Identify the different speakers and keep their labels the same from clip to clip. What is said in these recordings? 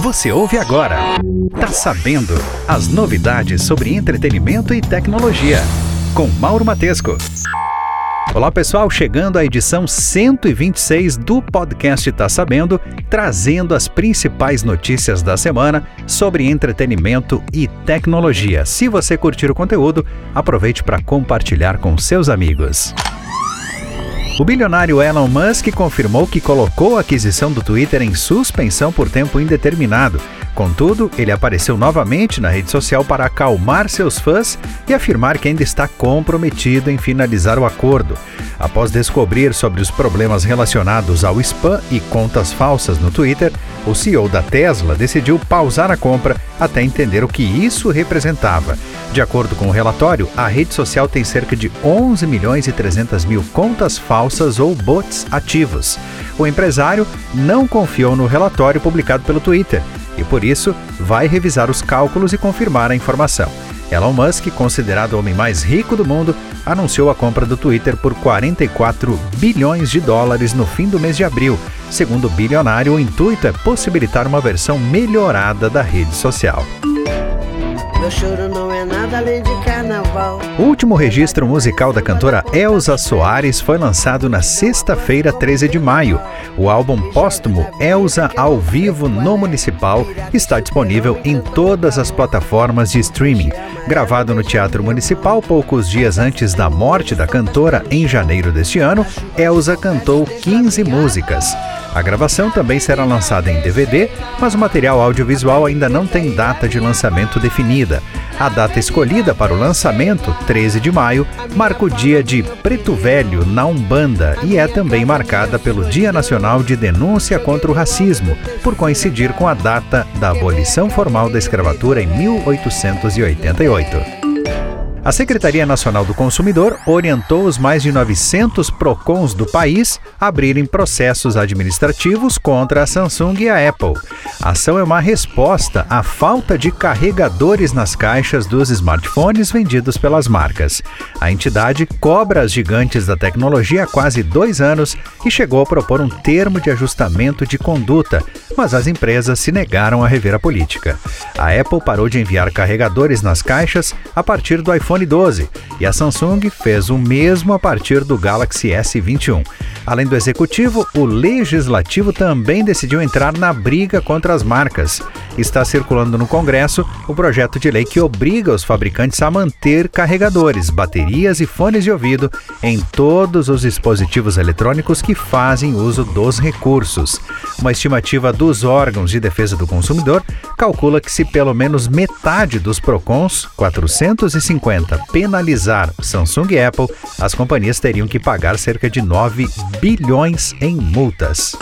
Speaker 1: Você ouve agora. Tá sabendo as novidades sobre entretenimento e tecnologia com Mauro Matesco. Olá pessoal, chegando à edição 126 do podcast Tá Sabendo, trazendo as principais notícias da semana sobre entretenimento e tecnologia. Se você curtir o conteúdo, aproveite para compartilhar com seus amigos. O bilionário Elon Musk confirmou que colocou a aquisição do Twitter em suspensão por tempo indeterminado. Contudo, ele apareceu novamente na rede social para acalmar seus fãs e afirmar que ainda está comprometido em finalizar o acordo. Após descobrir sobre os problemas relacionados ao spam e contas falsas no Twitter, o CEO da Tesla decidiu pausar a compra até entender o que isso representava. De acordo com o relatório, a rede social tem cerca de 11 milhões e 300 mil contas falsas ou bots ativos. O empresário não confiou no relatório publicado pelo Twitter e, por isso, vai revisar os cálculos e confirmar a informação. Elon Musk, considerado o homem mais rico do mundo, anunciou a compra do Twitter por 44 bilhões de dólares no fim do mês de abril. Segundo o bilionário, o intuito é possibilitar uma versão melhorada da rede social.
Speaker 2: Meu choro não é nada além de carnaval.
Speaker 1: O último registro musical da cantora Elza Soares foi lançado na sexta-feira, 13 de maio. O álbum póstumo Elza ao vivo no Municipal está disponível em todas as plataformas de streaming. Gravado no Teatro Municipal poucos dias antes da morte da cantora em janeiro deste ano, Elza cantou 15 músicas. A gravação também será lançada em DVD, mas o material audiovisual ainda não tem data de lançamento definida. A data escolhida para o lançamento, 13 de maio, marca o dia de Preto Velho na Umbanda e é também marcada pelo Dia Nacional de Denúncia contra o Racismo, por coincidir com a data da abolição formal da escravatura em 1888. A Secretaria Nacional do Consumidor orientou os mais de 900 PROCONs do país a abrirem processos administrativos contra a Samsung e a Apple. A ação é uma resposta à falta de carregadores nas caixas dos smartphones vendidos pelas marcas. A entidade cobra as gigantes da tecnologia há quase dois anos e chegou a propor um termo de ajustamento de conduta, mas as empresas se negaram a rever a política. A Apple parou de enviar carregadores nas caixas a partir do iPhone iPhone 12 e a Samsung fez o mesmo a partir do Galaxy S21. Além do executivo, o legislativo também decidiu entrar na briga contra as marcas. Está circulando no Congresso o projeto de lei que obriga os fabricantes a manter carregadores, baterias e fones de ouvido em todos os dispositivos eletrônicos que fazem uso dos recursos. Uma estimativa dos órgãos de defesa do consumidor calcula que se pelo menos metade dos PROCONs, 450, penalizar Samsung e Apple, as companhias teriam que pagar cerca de 9 bilhões em multas.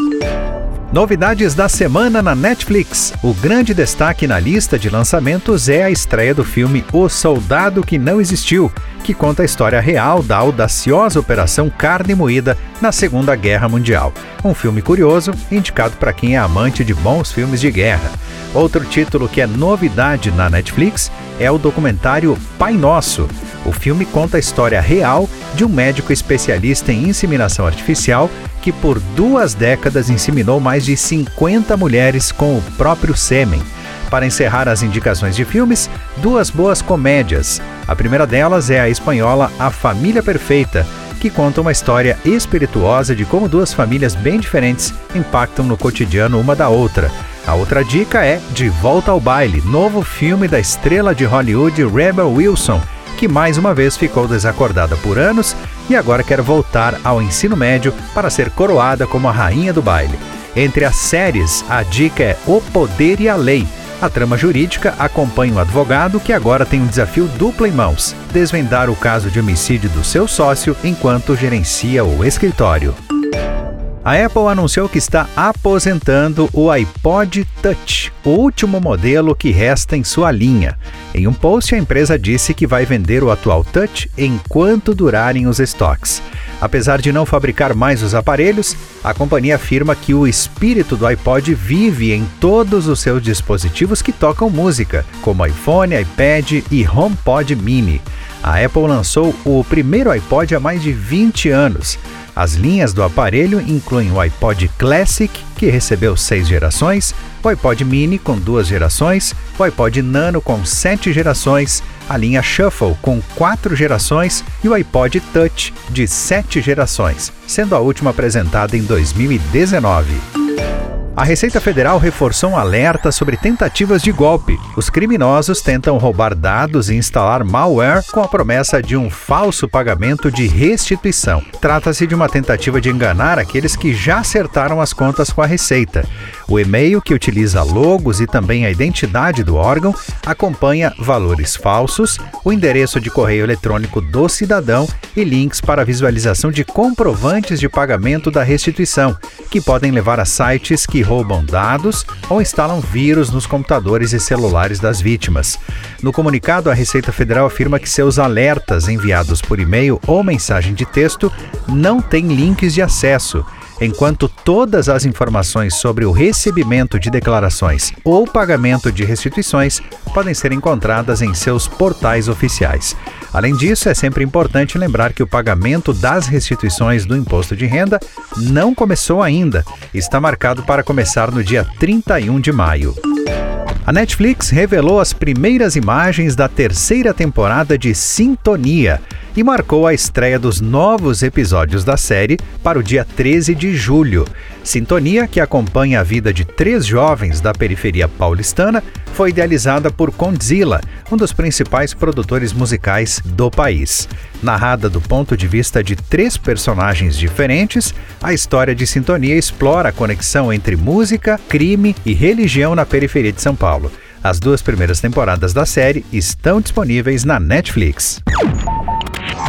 Speaker 1: Novidades da semana na Netflix. O grande destaque na lista de lançamentos é a estreia do filme O Soldado que Não Existiu, que conta a história real da audaciosa Operação Carne Moída na Segunda Guerra Mundial. Um filme curioso, indicado para quem é amante de bons filmes de guerra. Outro título que é novidade na Netflix é o documentário Pai Nosso. O filme conta a história real de um médico especialista em inseminação artificial que por duas décadas inseminou mais de 50 mulheres com o próprio sêmen. Para encerrar as indicações de filmes, duas boas comédias. A primeira delas é a espanhola A Família Perfeita, que conta uma história espirituosa de como duas famílias bem diferentes impactam no cotidiano uma da outra. A outra dica é De Volta ao Baile, novo filme da estrela de Hollywood Rebel Wilson, que mais uma vez ficou desacordada por anos e agora quer voltar ao ensino médio para ser coroada como a rainha do baile. Entre as séries, a dica é O Poder e a Lei. A trama jurídica acompanha o advogado que agora tem um desafio duplo em mãos: desvendar o caso de homicídio do seu sócio enquanto gerencia o escritório. A Apple anunciou que está aposentando o iPod Touch, o último modelo que resta em sua linha. Em um post, a empresa disse que vai vender o atual Touch enquanto durarem os estoques. Apesar de não fabricar mais os aparelhos, a companhia afirma que o espírito do iPod vive em todos os seus dispositivos que tocam música, como iPhone, iPad e HomePod Mini. A Apple lançou o primeiro iPod há mais de 20 anos. As linhas do aparelho incluem o iPod Classic, que recebeu seis gerações, o iPod Mini com duas gerações, o iPod Nano com sete gerações, a linha Shuffle com quatro gerações e o iPod Touch de sete gerações, sendo a última apresentada em 2019. A Receita Federal reforçou um alerta sobre tentativas de golpe. Os criminosos tentam roubar dados e instalar malware com a promessa de um falso pagamento de restituição. Trata-se de uma tentativa de enganar aqueles que já acertaram as contas com a Receita. O e-mail, que utiliza logos e também a identidade do órgão, acompanha valores falsos, o endereço de correio eletrônico do cidadão e links para visualização de comprovantes de pagamento da restituição, que podem levar a sites que roubam dados ou instalam vírus nos computadores e celulares das vítimas. No comunicado, a Receita Federal afirma que seus alertas enviados por e-mail ou mensagem de texto não têm links de acesso enquanto todas as informações sobre o recebimento de declarações ou pagamento de restituições podem ser encontradas em seus portais oficiais. Além disso, é sempre importante lembrar que o pagamento das restituições do imposto de renda não começou ainda, está marcado para começar no dia 31 de maio. A Netflix revelou as primeiras imagens da terceira temporada de Sintonia e marcou a estreia dos novos episódios da série para o dia 13 de julho. Sintonia, que acompanha a vida de três jovens da periferia paulistana, foi idealizada por Condzilla, um dos principais produtores musicais do país. Narrada do ponto de vista de três personagens diferentes, a história de Sintonia explora a conexão entre música, crime e religião na periferia de São Paulo. As duas primeiras temporadas da série estão disponíveis na Netflix.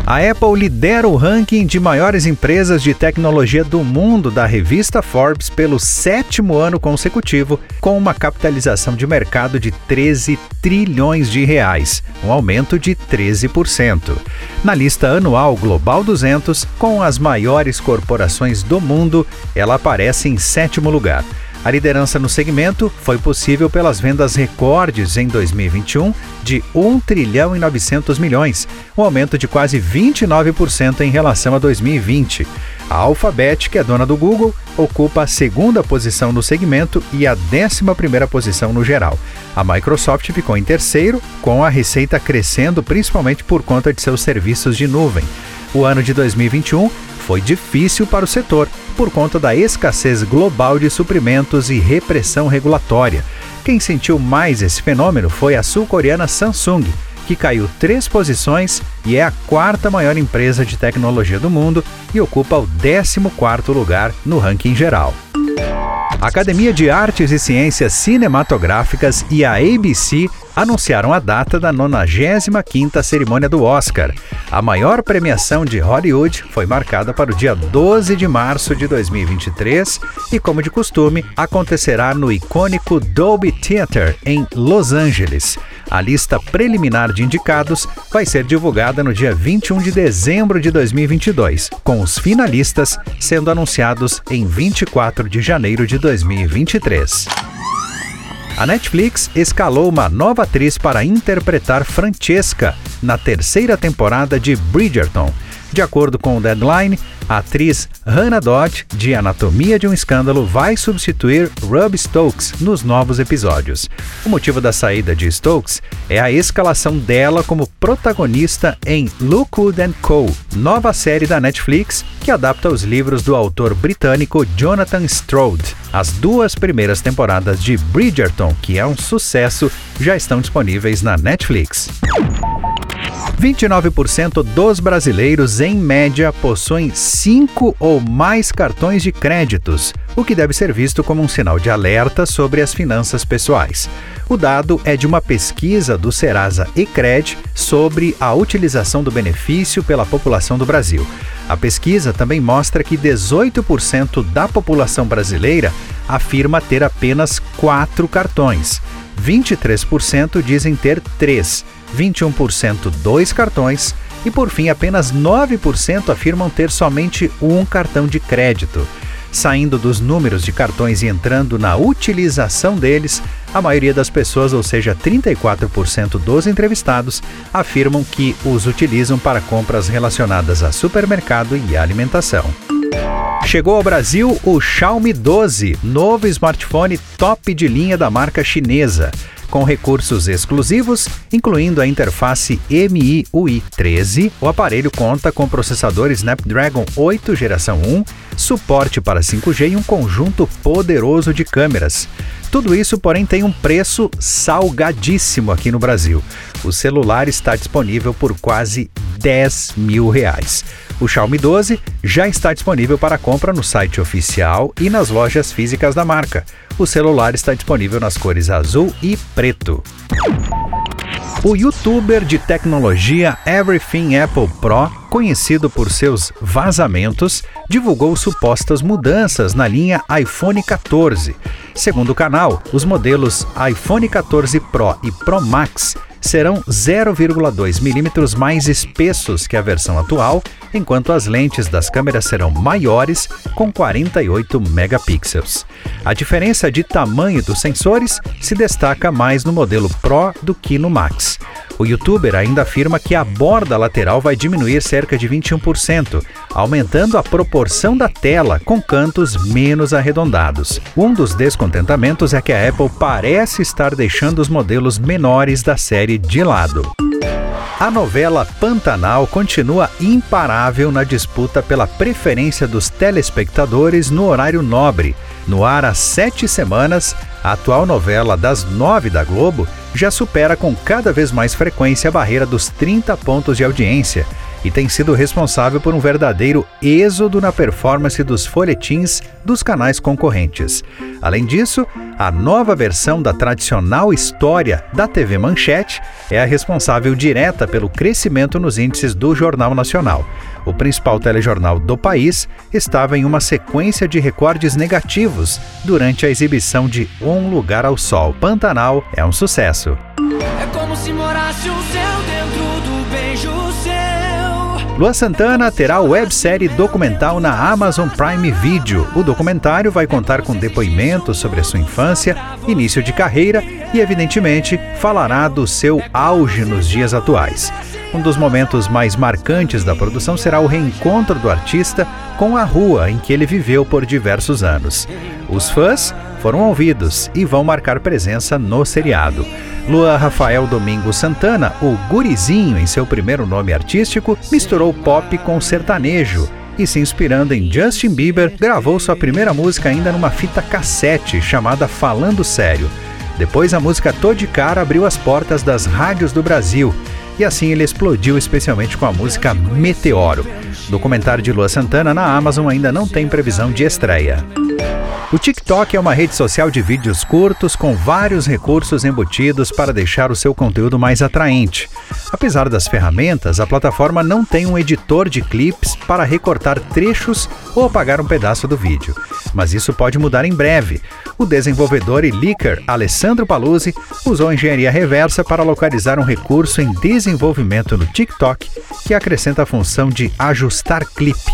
Speaker 1: A Apple lidera o ranking de maiores empresas de tecnologia do mundo da revista Forbes pelo sétimo ano consecutivo, com uma capitalização de mercado de 13 trilhões de reais, um aumento de 13%. Na lista anual Global 200, com as maiores corporações do mundo, ela aparece em sétimo lugar. A liderança no segmento foi possível pelas vendas recordes em 2021 de 1 trilhão e 900 milhões, um aumento de quase 29% em relação a 2020. A Alphabet, que é dona do Google, ocupa a segunda posição no segmento e a décima primeira posição no geral. A Microsoft ficou em terceiro, com a receita crescendo principalmente por conta de seus serviços de nuvem. O ano de 2021 foi difícil para o setor, por conta da escassez global de suprimentos e repressão regulatória. Quem sentiu mais esse fenômeno foi a sul-coreana Samsung, que caiu três posições e é a quarta maior empresa de tecnologia do mundo e ocupa o 14º lugar no ranking geral. A Academia de Artes e Ciências Cinematográficas e a ABC anunciaram a data da 95ª cerimônia do Oscar. A maior premiação de Hollywood foi marcada para o dia 12 de março de 2023 e, como de costume, acontecerá no icônico Dolby Theatre em Los Angeles. A lista preliminar de indicados vai ser divulgada no dia 21 de dezembro de 2022, com os finalistas sendo anunciados em 24 de janeiro de 2023. A Netflix escalou uma nova atriz para interpretar Francesca na terceira temporada de Bridgerton. De acordo com o Deadline, a atriz Hannah Dodd, de Anatomia de um Escândalo, vai substituir Rub Stokes nos novos episódios. O motivo da saída de Stokes é a escalação dela como protagonista em Lookwood Co., nova série da Netflix que adapta os livros do autor britânico Jonathan Strode. As duas primeiras temporadas de Bridgerton, que é um sucesso, já estão disponíveis na Netflix. 29% dos brasileiros, em média, possuem cinco ou mais cartões de créditos, o que deve ser visto como um sinal de alerta sobre as finanças pessoais. O dado é de uma pesquisa do Serasa Ecred sobre a utilização do benefício pela população do Brasil. A pesquisa também mostra que 18% da população brasileira afirma ter apenas quatro cartões. 23% dizem ter três 21% dois cartões e, por fim, apenas 9% afirmam ter somente um cartão de crédito. Saindo dos números de cartões e entrando na utilização deles, a maioria das pessoas, ou seja, 34% dos entrevistados, afirmam que os utilizam para compras relacionadas a supermercado e alimentação. Chegou ao Brasil o Xiaomi 12, novo smartphone top de linha da marca chinesa com recursos exclusivos, incluindo a interface MIUI 13. O aparelho conta com processador Snapdragon 8 geração 1, suporte para 5G e um conjunto poderoso de câmeras. Tudo isso, porém, tem um preço salgadíssimo aqui no Brasil. O celular está disponível por quase 10 mil reais. O Xiaomi 12 já está disponível para compra no site oficial e nas lojas físicas da marca. O celular está disponível nas cores azul e preto. O youtuber de tecnologia Everything Apple Pro, conhecido por seus vazamentos, divulgou supostas mudanças na linha iPhone 14. Segundo o canal, os modelos iPhone 14 Pro e Pro Max serão 0,2 milímetros mais espessos que a versão atual, enquanto as lentes das câmeras serão maiores, com 48 megapixels. A diferença de tamanho dos sensores se destaca mais no modelo Pro do que no Max. O youtuber ainda afirma que a borda lateral vai diminuir cerca de 21%, aumentando a proporção da tela com cantos menos arredondados. Um dos descontentamentos é que a Apple parece estar deixando os modelos menores da série de lado. A novela Pantanal continua imparável na disputa pela preferência dos telespectadores no horário nobre. No ar há sete semanas, a atual novela das nove da Globo já supera com cada vez mais frequência a barreira dos 30 pontos de audiência e tem sido responsável por um verdadeiro êxodo na performance dos folhetins dos canais concorrentes. Além disso, a nova versão da tradicional história da TV Manchete é a responsável direta pelo crescimento nos índices do Jornal Nacional. O principal telejornal do país estava em uma sequência de recordes negativos durante a exibição de Um Lugar ao Sol. Pantanal é um sucesso. É seu. Lua Santana terá websérie documental na Amazon Prime Video. O documentário vai contar com depoimentos sobre a sua infância, início de carreira e, evidentemente, falará do seu auge nos dias atuais. Um dos momentos mais marcantes da produção será o reencontro do artista com a rua em que ele viveu por diversos anos. Os fãs foram ouvidos e vão marcar presença no seriado. Lua Rafael Domingo Santana, o Gurizinho em seu primeiro nome artístico, misturou pop com sertanejo e, se inspirando em Justin Bieber, gravou sua primeira música ainda numa fita cassete chamada Falando Sério. Depois, a música Tô de Cara abriu as portas das rádios do Brasil e assim ele explodiu especialmente com a música Meteoro. Documentário de Lua Santana na Amazon ainda não tem previsão de estreia. O TikTok é uma rede social de vídeos curtos com vários recursos embutidos para deixar o seu conteúdo mais atraente. Apesar das ferramentas, a plataforma não tem um editor de clips para recortar trechos ou apagar um pedaço do vídeo. Mas isso pode mudar em breve. O desenvolvedor e leaker Alessandro Paluzzi usou engenharia reversa para localizar um recurso em desenvolvimento no TikTok que acrescenta a função de ajustar clipe.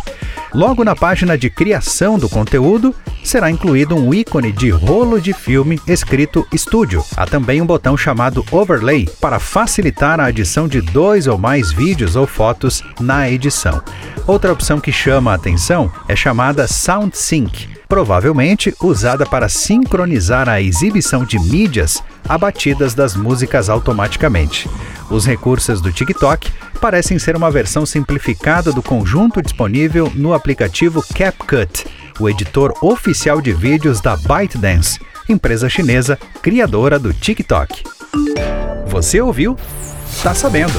Speaker 1: Logo na página de criação do conteúdo, será incluído um ícone de rolo de filme escrito Studio. Há também um botão chamado Overlay para facilitar a adição de dois ou mais vídeos ou fotos na edição. Outra opção que chama a atenção é chamada Sound Sync, provavelmente usada para sincronizar a exibição de mídias a batidas das músicas automaticamente. Os recursos do TikTok parecem ser uma versão simplificada do conjunto disponível no aplicativo CapCut, o editor oficial de vídeos da ByteDance, empresa chinesa criadora do TikTok. Você ouviu? Tá sabendo?